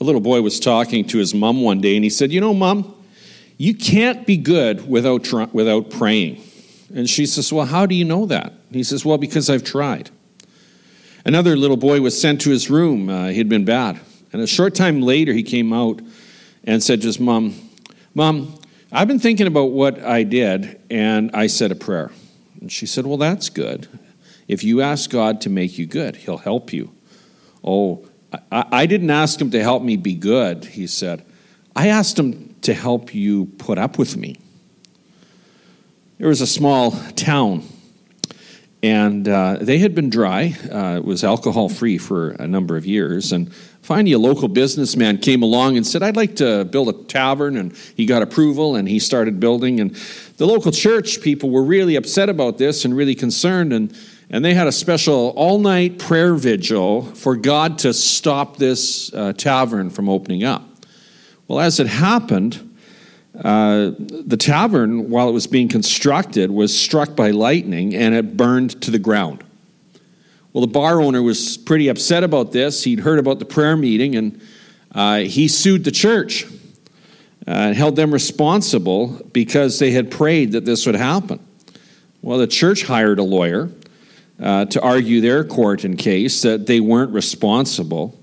A little boy was talking to his mom one day, and he said, You know, mom, you can't be good without, without praying. And she says, Well, how do you know that? He says, Well, because I've tried. Another little boy was sent to his room. Uh, he'd been bad. And a short time later, he came out and said to his mom, Mom, I've been thinking about what I did, and I said a prayer. And she said, Well, that's good. If you ask God to make you good, He'll help you. Oh, I, I didn't ask Him to help me be good, he said. I asked Him to help you put up with me. There was a small town and uh, they had been dry. Uh, it was alcohol free for a number of years. And finally, a local businessman came along and said, I'd like to build a tavern. And he got approval and he started building. And the local church people were really upset about this and really concerned. And, and they had a special all night prayer vigil for God to stop this uh, tavern from opening up. Well, as it happened, uh, the tavern, while it was being constructed, was struck by lightning and it burned to the ground. Well, the bar owner was pretty upset about this. He'd heard about the prayer meeting and uh, he sued the church uh, and held them responsible because they had prayed that this would happen. Well, the church hired a lawyer uh, to argue their court and case that they weren't responsible.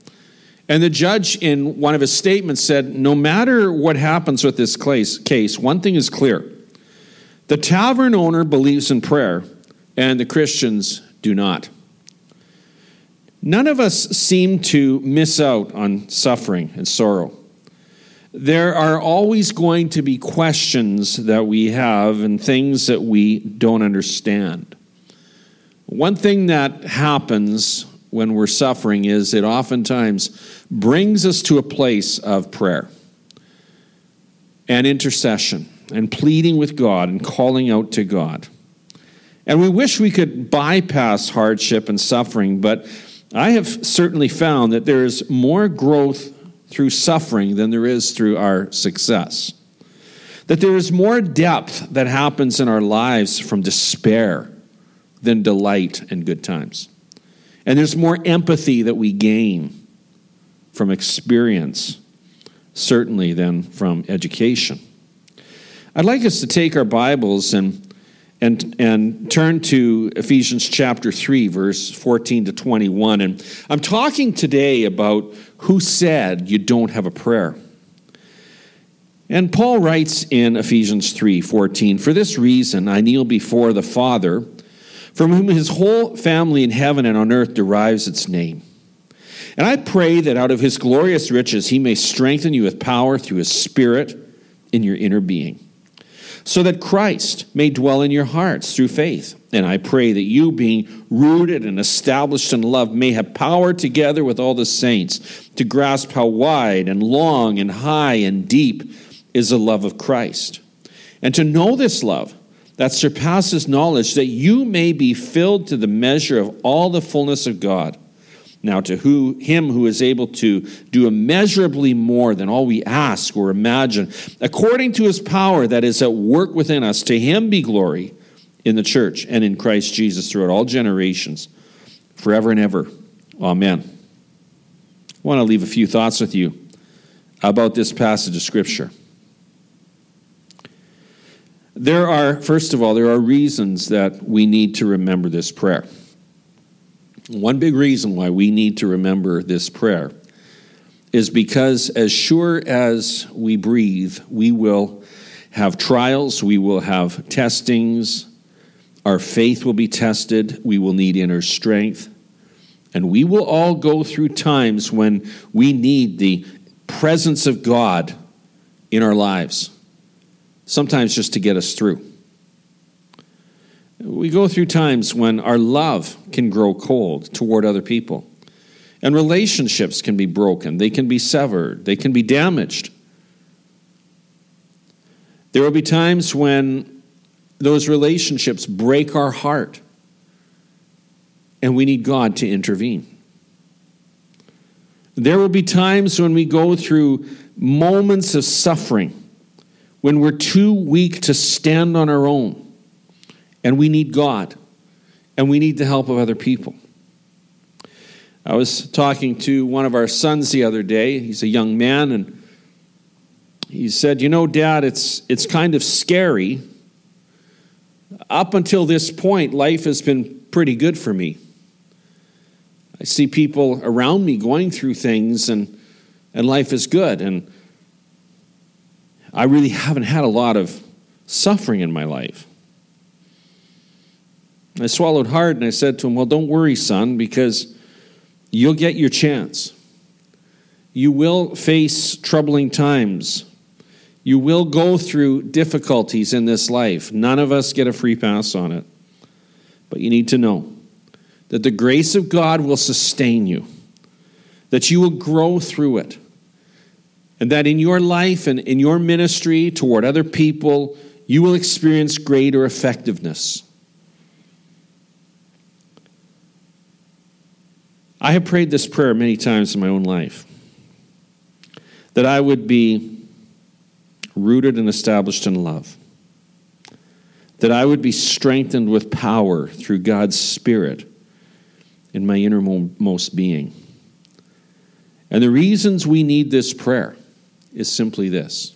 And the judge, in one of his statements, said no matter what happens with this case, one thing is clear the tavern owner believes in prayer, and the Christians do not. None of us seem to miss out on suffering and sorrow. There are always going to be questions that we have and things that we don't understand. One thing that happens when we're suffering is it oftentimes brings us to a place of prayer and intercession and pleading with God and calling out to God. And we wish we could bypass hardship and suffering, but I have certainly found that there is more growth through suffering than there is through our success. That there is more depth that happens in our lives from despair than delight and good times. And there's more empathy that we gain from experience, certainly, than from education. I'd like us to take our Bibles and and, and turn to Ephesians chapter 3, verse 14 to 21. And I'm talking today about who said you don't have a prayer. And Paul writes in Ephesians 3 14, For this reason I kneel before the Father from whom his whole family in heaven and on earth derives its name. And I pray that out of his glorious riches he may strengthen you with power through his Spirit in your inner being, so that Christ may dwell in your hearts through faith. And I pray that you, being rooted and established in love, may have power together with all the saints to grasp how wide and long and high and deep is the love of Christ, and to know this love that surpasses knowledge, that you may be filled to the measure of all the fullness of God. Now, to who, him who is able to do immeasurably more than all we ask or imagine, according to his power that is at work within us, to him be glory in the church and in Christ Jesus throughout all generations, forever and ever. Amen. I want to leave a few thoughts with you about this passage of Scripture. There are, first of all, there are reasons that we need to remember this prayer. One big reason why we need to remember this prayer is because as sure as we breathe, we will have trials, we will have testings, our faith will be tested, we will need inner strength, and we will all go through times when we need the presence of God in our lives sometimes just to get us through. We go through times when our love can grow cold toward other people, and relationships can be broken, they can be severed, they can be damaged. There will be times when those relationships break our heart, and we need God to intervene. There will be times when we go through moments of suffering when we're too weak to stand on our own and we need God and we need the help of other people. I was talking to one of our sons the other day. He's a young man, and he said, You know, Dad, it's, it's kind of scary. Up until this point, life has been pretty good for me. I see people around me going through things, and, and life is good. And I really haven't had a lot of suffering in my life. I swallowed hard and I said to him, Well, don't worry, son, because you'll get your chance. You will face troubling times. You will go through difficulties in this life. None of us get a free pass on it. But you need to know that the grace of God will sustain you, that you will grow through it, and that in your life and in your ministry toward other people, you will experience greater effectiveness. I have prayed this prayer many times in my own life that I would be rooted and established in love, that I would be strengthened with power through God's Spirit in my innermost being. And the reasons we need this prayer is simply this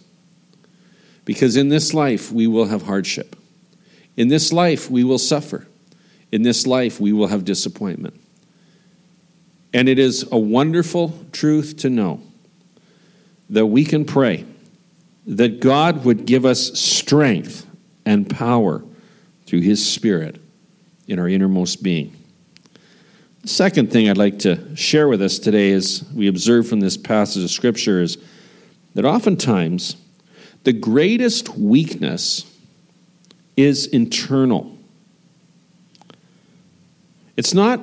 because in this life we will have hardship, in this life we will suffer, in this life we will have disappointment. And it is a wonderful truth to know that we can pray that God would give us strength and power through His Spirit in our innermost being. The second thing I'd like to share with us today is we observe from this passage of Scripture is that oftentimes the greatest weakness is internal. It's not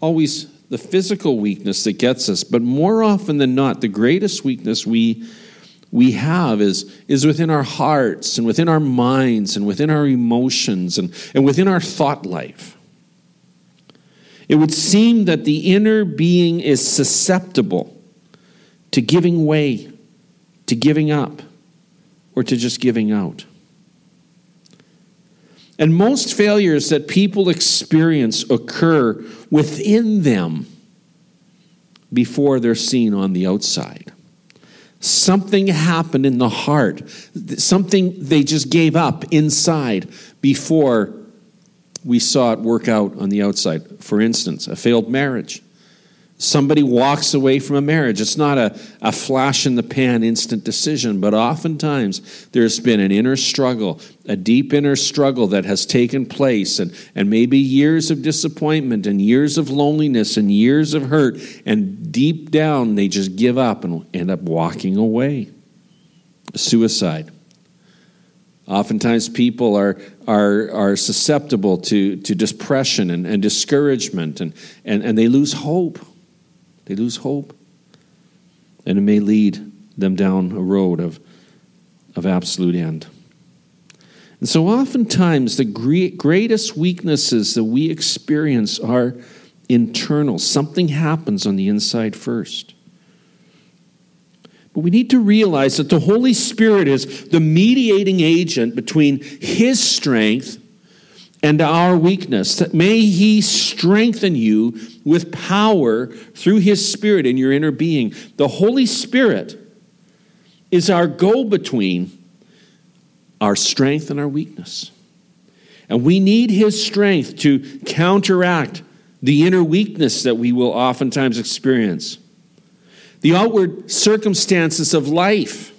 always the physical weakness that gets us, but more often than not, the greatest weakness we, we have is, is within our hearts and within our minds and within our emotions and, and within our thought life. It would seem that the inner being is susceptible to giving way, to giving up, or to just giving out. And most failures that people experience occur within them before they're seen on the outside. Something happened in the heart, something they just gave up inside before we saw it work out on the outside. For instance, a failed marriage somebody walks away from a marriage. It's not a, a flash in the pan instant decision, but oftentimes there's been an inner struggle, a deep inner struggle that has taken place, and, and maybe years of disappointment, and years of loneliness, and years of hurt, and deep down they just give up and end up walking away. Suicide. Oftentimes, people are, are, are susceptible to, to depression and, and discouragement, and, and, and they lose hope. They lose hope. And it may lead them down a road of, of absolute end. And so, oftentimes, the greatest weaknesses that we experience are internal. Something happens on the inside first. But we need to realize that the Holy Spirit is the mediating agent between His strength and our weakness. May He strengthen you with power through His Spirit in your inner being. The Holy Spirit is our go between our strength and our weakness. And we need His strength to counteract the inner weakness that we will oftentimes experience. The outward circumstances of life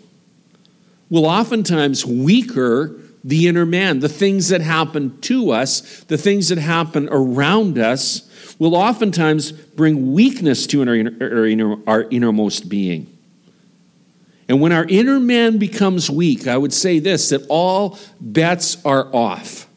will oftentimes weaker the inner man. The things that happen to us, the things that happen around us, will oftentimes bring weakness to our, inner, our, innermost being. And when our inner man becomes weak, I would say this that all bets are off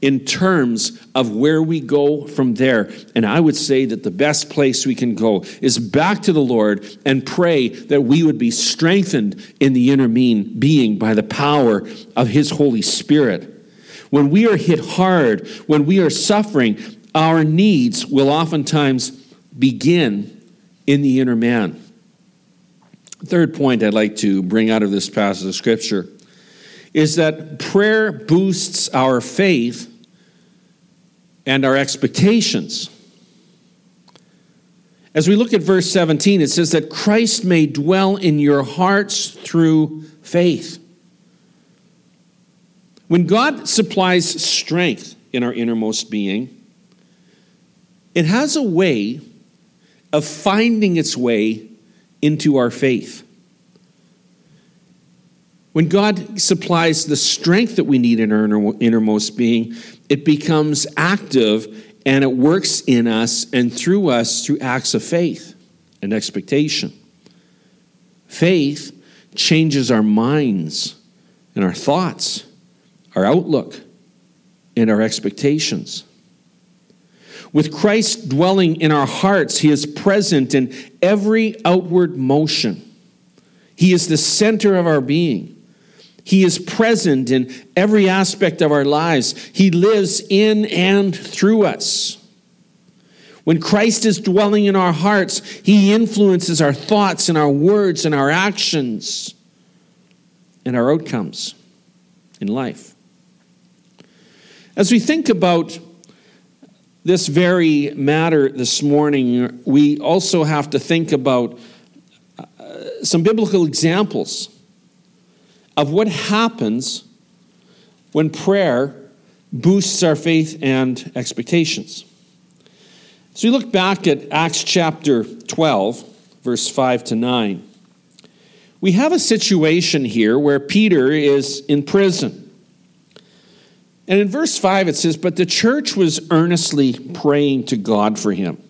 in terms of where we go from there. And I would say that the best place we can go is back to the Lord and pray that we would be strengthened in the inner mean being by the power of His Holy Spirit. When we are hit hard, when we are suffering, our needs will oftentimes begin in the inner man. Third point I'd like to bring out of this passage of Scripture is that prayer boosts our faith and our expectations. As we look at verse 17, it says that Christ may dwell in your hearts through faith. When God supplies strength in our innermost being, it has a way of finding its way into our faith. When God supplies the strength that we need in our innermost being, it becomes active and it works in us and through us through acts of faith and expectation. Faith changes our minds and our thoughts, our outlook, and our expectations. With Christ dwelling in our hearts, He is present in every outward motion. He is the center of our being. He is present in every aspect of our lives. He lives in and through us. When Christ is dwelling in our hearts, He influences our thoughts and our words and our actions and our outcomes in life. As we think about this very matter this morning, we also have to think about uh, some biblical examples of what happens when prayer boosts our faith and expectations. So we look back at Acts chapter 12, verse 5 to 9. We have a situation here where Peter is in prison. And in verse 5, it says, But the church was earnestly praying to God for him.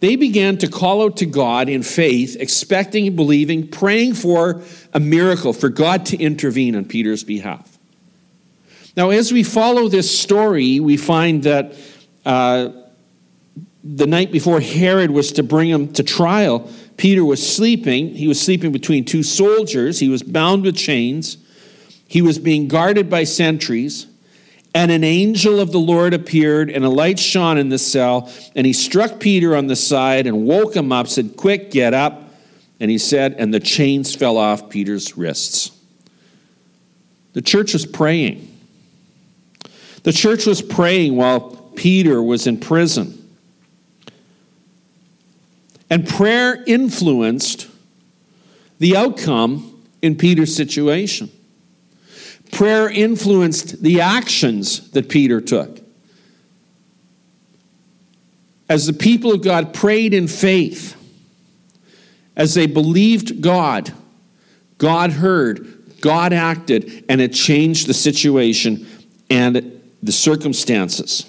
They began to call out to God in faith, expecting and believing, praying for a miracle, for God to intervene on Peter's behalf. Now, as we follow this story, we find that uh, the night before Herod was to bring him to trial, Peter was sleeping. He was sleeping between two soldiers, he was bound with chains. He was being guarded by sentries, and an angel of the Lord appeared, and a light shone in the cell. And he struck Peter on the side and woke him up, said, Quick, get up. And he said, and the chains fell off Peter's wrists. The church was praying. The church was praying while Peter was in prison. And prayer influenced the outcome in Peter's situation. Prayer influenced the actions that Peter took. As the people of God prayed in faith, as they believed God, God heard, God acted, and it changed the situation and the circumstances.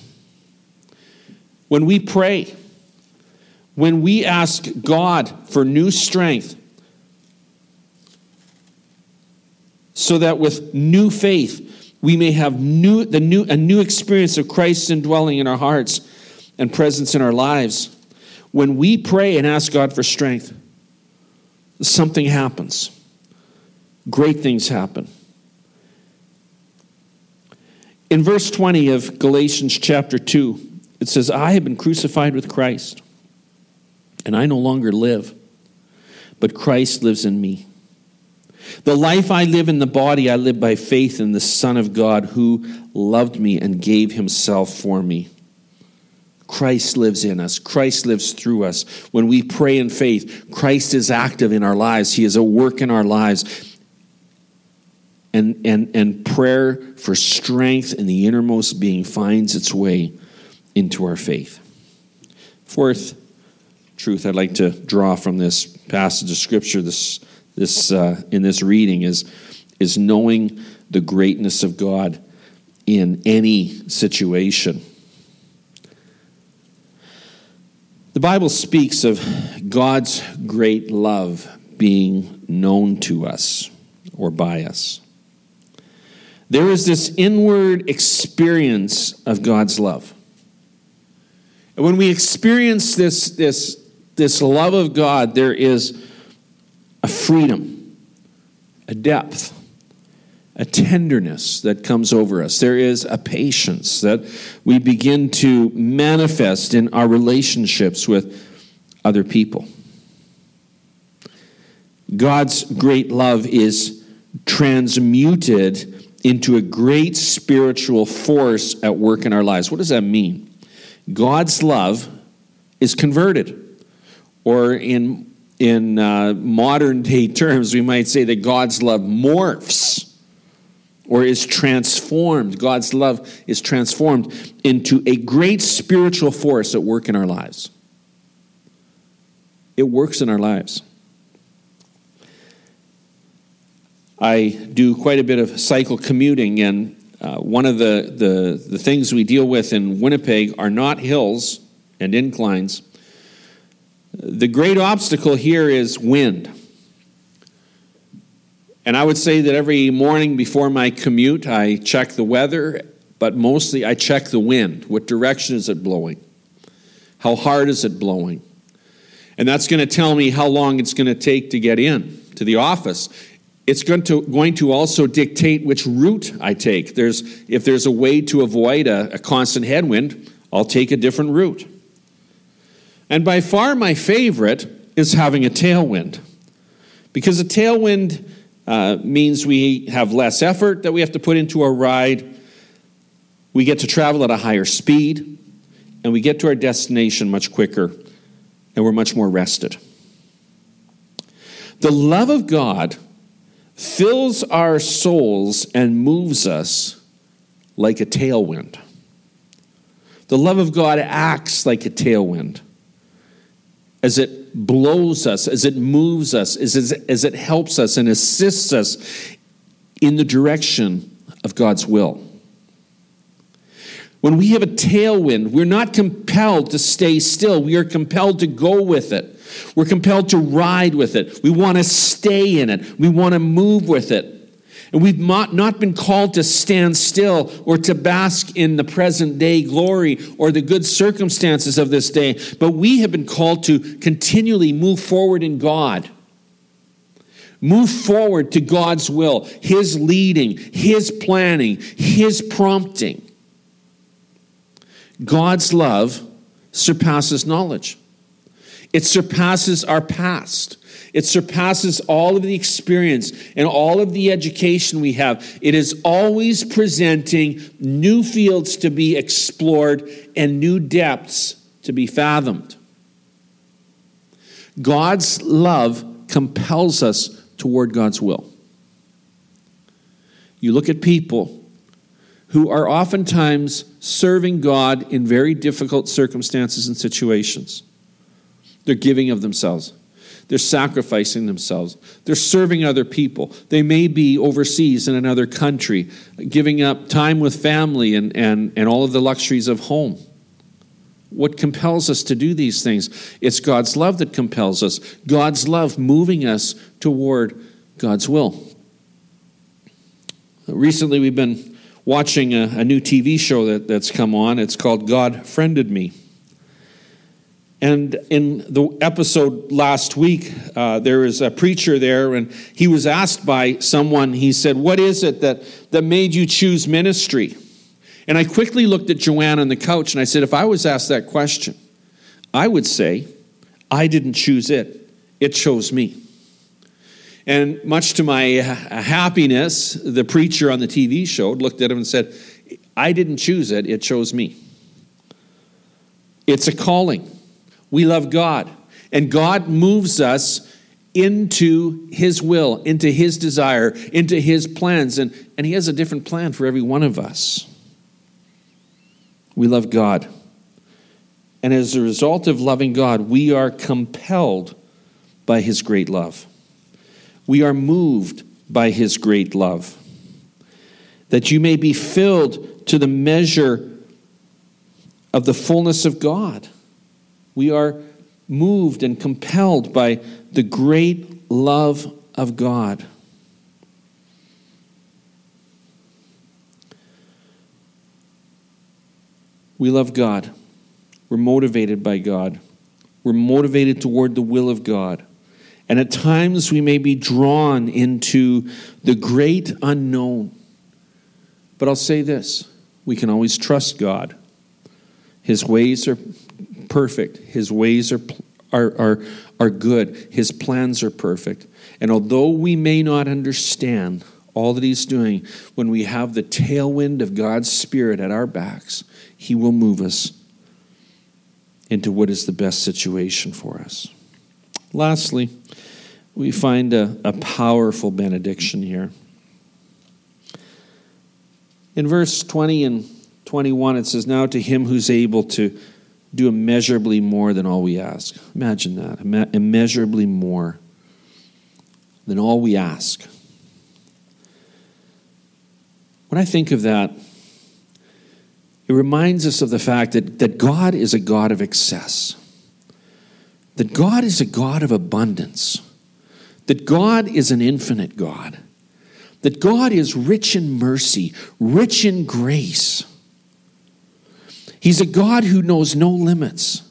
When we pray, when we ask God for new strength, so that with new faith we may have new, the new, a new experience of Christ's indwelling in our hearts and presence in our lives. When we pray and ask God for strength, something happens. Great things happen. In verse 20 of Galatians chapter 2, it says, I have been crucified with Christ, and I no longer live, but Christ lives in me. The life I live in the body, I live by faith in the Son of God who loved me and gave himself for me. Christ lives in us. Christ lives through us. When we pray in faith, Christ is active in our lives. He is a work in our lives. And, and, and prayer for strength in the innermost being finds its way into our faith. Fourth truth I'd like to draw from this passage of Scripture this this uh, in this reading is is knowing the greatness of God in any situation. The Bible speaks of God's great love being known to us or by us. There is this inward experience of God's love. And when we experience this, this, this love of God, there is a freedom, a depth, a tenderness that comes over us. There is a patience that we begin to manifest in our relationships with other people. God's great love is transmuted into a great spiritual force at work in our lives. What does that mean? God's love is converted. Or in, in uh, modern day terms, we might say that God's love morphs or is transformed. God's love is transformed into a great spiritual force at work in our lives. It works in our lives. I do quite a bit of cycle commuting, and uh, one of the, the, the things we deal with in Winnipeg are not hills and inclines. The great obstacle here is wind. And I would say that every morning before my commute, I check the weather, but mostly I check the wind. What direction is it blowing? How hard is it blowing? And that's going to tell me how long it's going to take to get in to the office it's going to, going to also dictate which route I take. There's, if there's a way to avoid a, a constant headwind, I'll take a different route. And by far my favorite is having a tailwind. Because a tailwind uh, means we have less effort that we have to put into our ride, we get to travel at a higher speed, and we get to our destination much quicker, and we're much more rested. The love of God fills our souls and moves us like a tailwind. The love of God acts like a tailwind as it blows us, as it moves us, as, as it helps us and assists us in the direction of God's will. When we have a tailwind, we're not compelled to stay still. We are compelled to go with it. We're compelled to ride with it. We want to stay in it. We want to move with it. And we've not been called to stand still or to bask in the present day glory or the good circumstances of this day, but we have been called to continually move forward in God. Move forward to God's will, His leading, His planning, His prompting. God's love surpasses knowledge. It surpasses our past. It surpasses all of the experience and all of the education we have. It is always presenting new fields to be explored and new depths to be fathomed. God's love compels us toward God's will. You look at people who are oftentimes serving God in very difficult circumstances and situations. They're giving of themselves. They're sacrificing themselves. They're serving other people. They may be overseas in another country, giving up time with family and, and, and all of the luxuries of home. What compels us to do these things? It's God's love that compels us, God's love moving us toward God's will. Recently, we've been watching a, a new TV show that, that's come on. It's called God Friended Me. And in the episode last week, uh, there was a preacher there, and he was asked by someone, he said, What is it that, that made you choose ministry? And I quickly looked at Joanne on the couch and I said, If I was asked that question, I would say, I didn't choose it, it chose me. And much to my happiness, the preacher on the TV show looked at him and said, I didn't choose it, it chose me. It's a calling. We love God. And God moves us into His will, into His desire, into His plans. And, and He has a different plan for every one of us. We love God. And as a result of loving God, we are compelled by His great love. We are moved by His great love. That you may be filled to the measure of the fullness of God. We are moved and compelled by the great love of God. We love God. We're motivated by God. We're motivated toward the will of God. And at times we may be drawn into the great unknown. But I'll say this we can always trust God. His ways are perfect. His ways are, are, are, are good. His plans are perfect. And although we may not understand all that He's doing, when we have the tailwind of God's Spirit at our backs, He will move us. into what is the best situation for us. Lastly, we find a, a powerful benediction here. In verse 20 and 21, it says, Now to him who's able to do immeasurably more than all we ask. Imagine that. Immeasurably more than all we ask. When I think of that, it reminds us of the fact that, that God is a God of excess, that God is a God of abundance, that God is an infinite God, that God is rich in mercy, rich in grace. He's a God who knows no limits.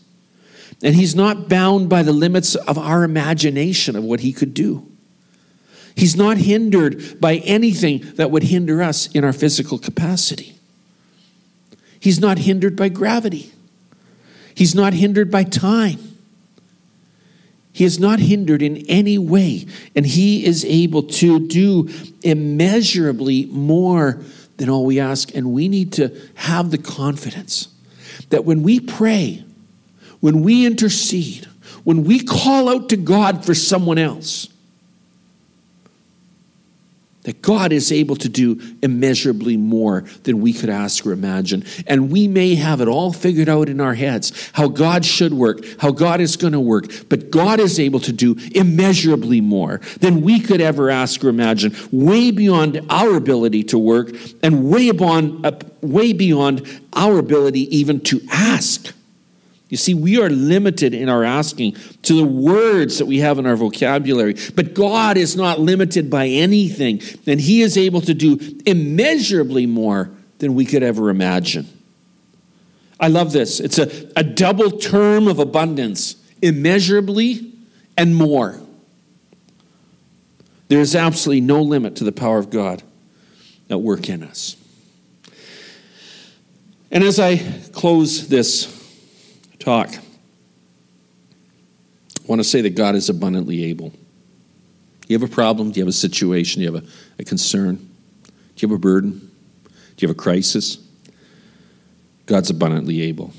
And he's not bound by the limits of our imagination of what he could do. He's not hindered by anything that would hinder us in our physical capacity. He's not hindered by gravity. He's not hindered by time. He is not hindered in any way, and He is able to do immeasurably more than all we ask. And we need to have the confidence that when we pray, when we intercede, when we call out to God for someone else, that God is able to do immeasurably more than we could ask or imagine. And we may have it all figured out in our heads how God should work, how God is going to work, but God is able to do immeasurably more than we could ever ask or imagine, way beyond our ability to work and way beyond, uh, way beyond our ability even to ask. You see, we are limited in our asking to the words that we have in our vocabulary, but God is not limited by anything, and He is able to do immeasurably more than we could ever imagine. I love this. It's a, a double term of abundance immeasurably and more. There is absolutely no limit to the power of God at work in us. And as I close this talk, I want to say that God is abundantly able. You have a problem? Do you have a situation? Do you have a, a concern? Do you have a burden? Do you have a crisis? God's abundantly able.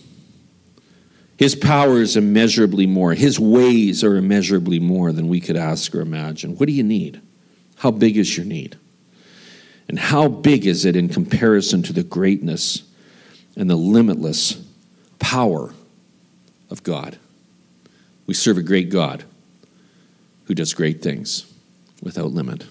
His power is immeasurably more. His ways are immeasurably more than we could ask or imagine. What do you need? How big is your need? And how big is it in comparison to the greatness and the limitless power of God. We serve a great God who does great things without limit.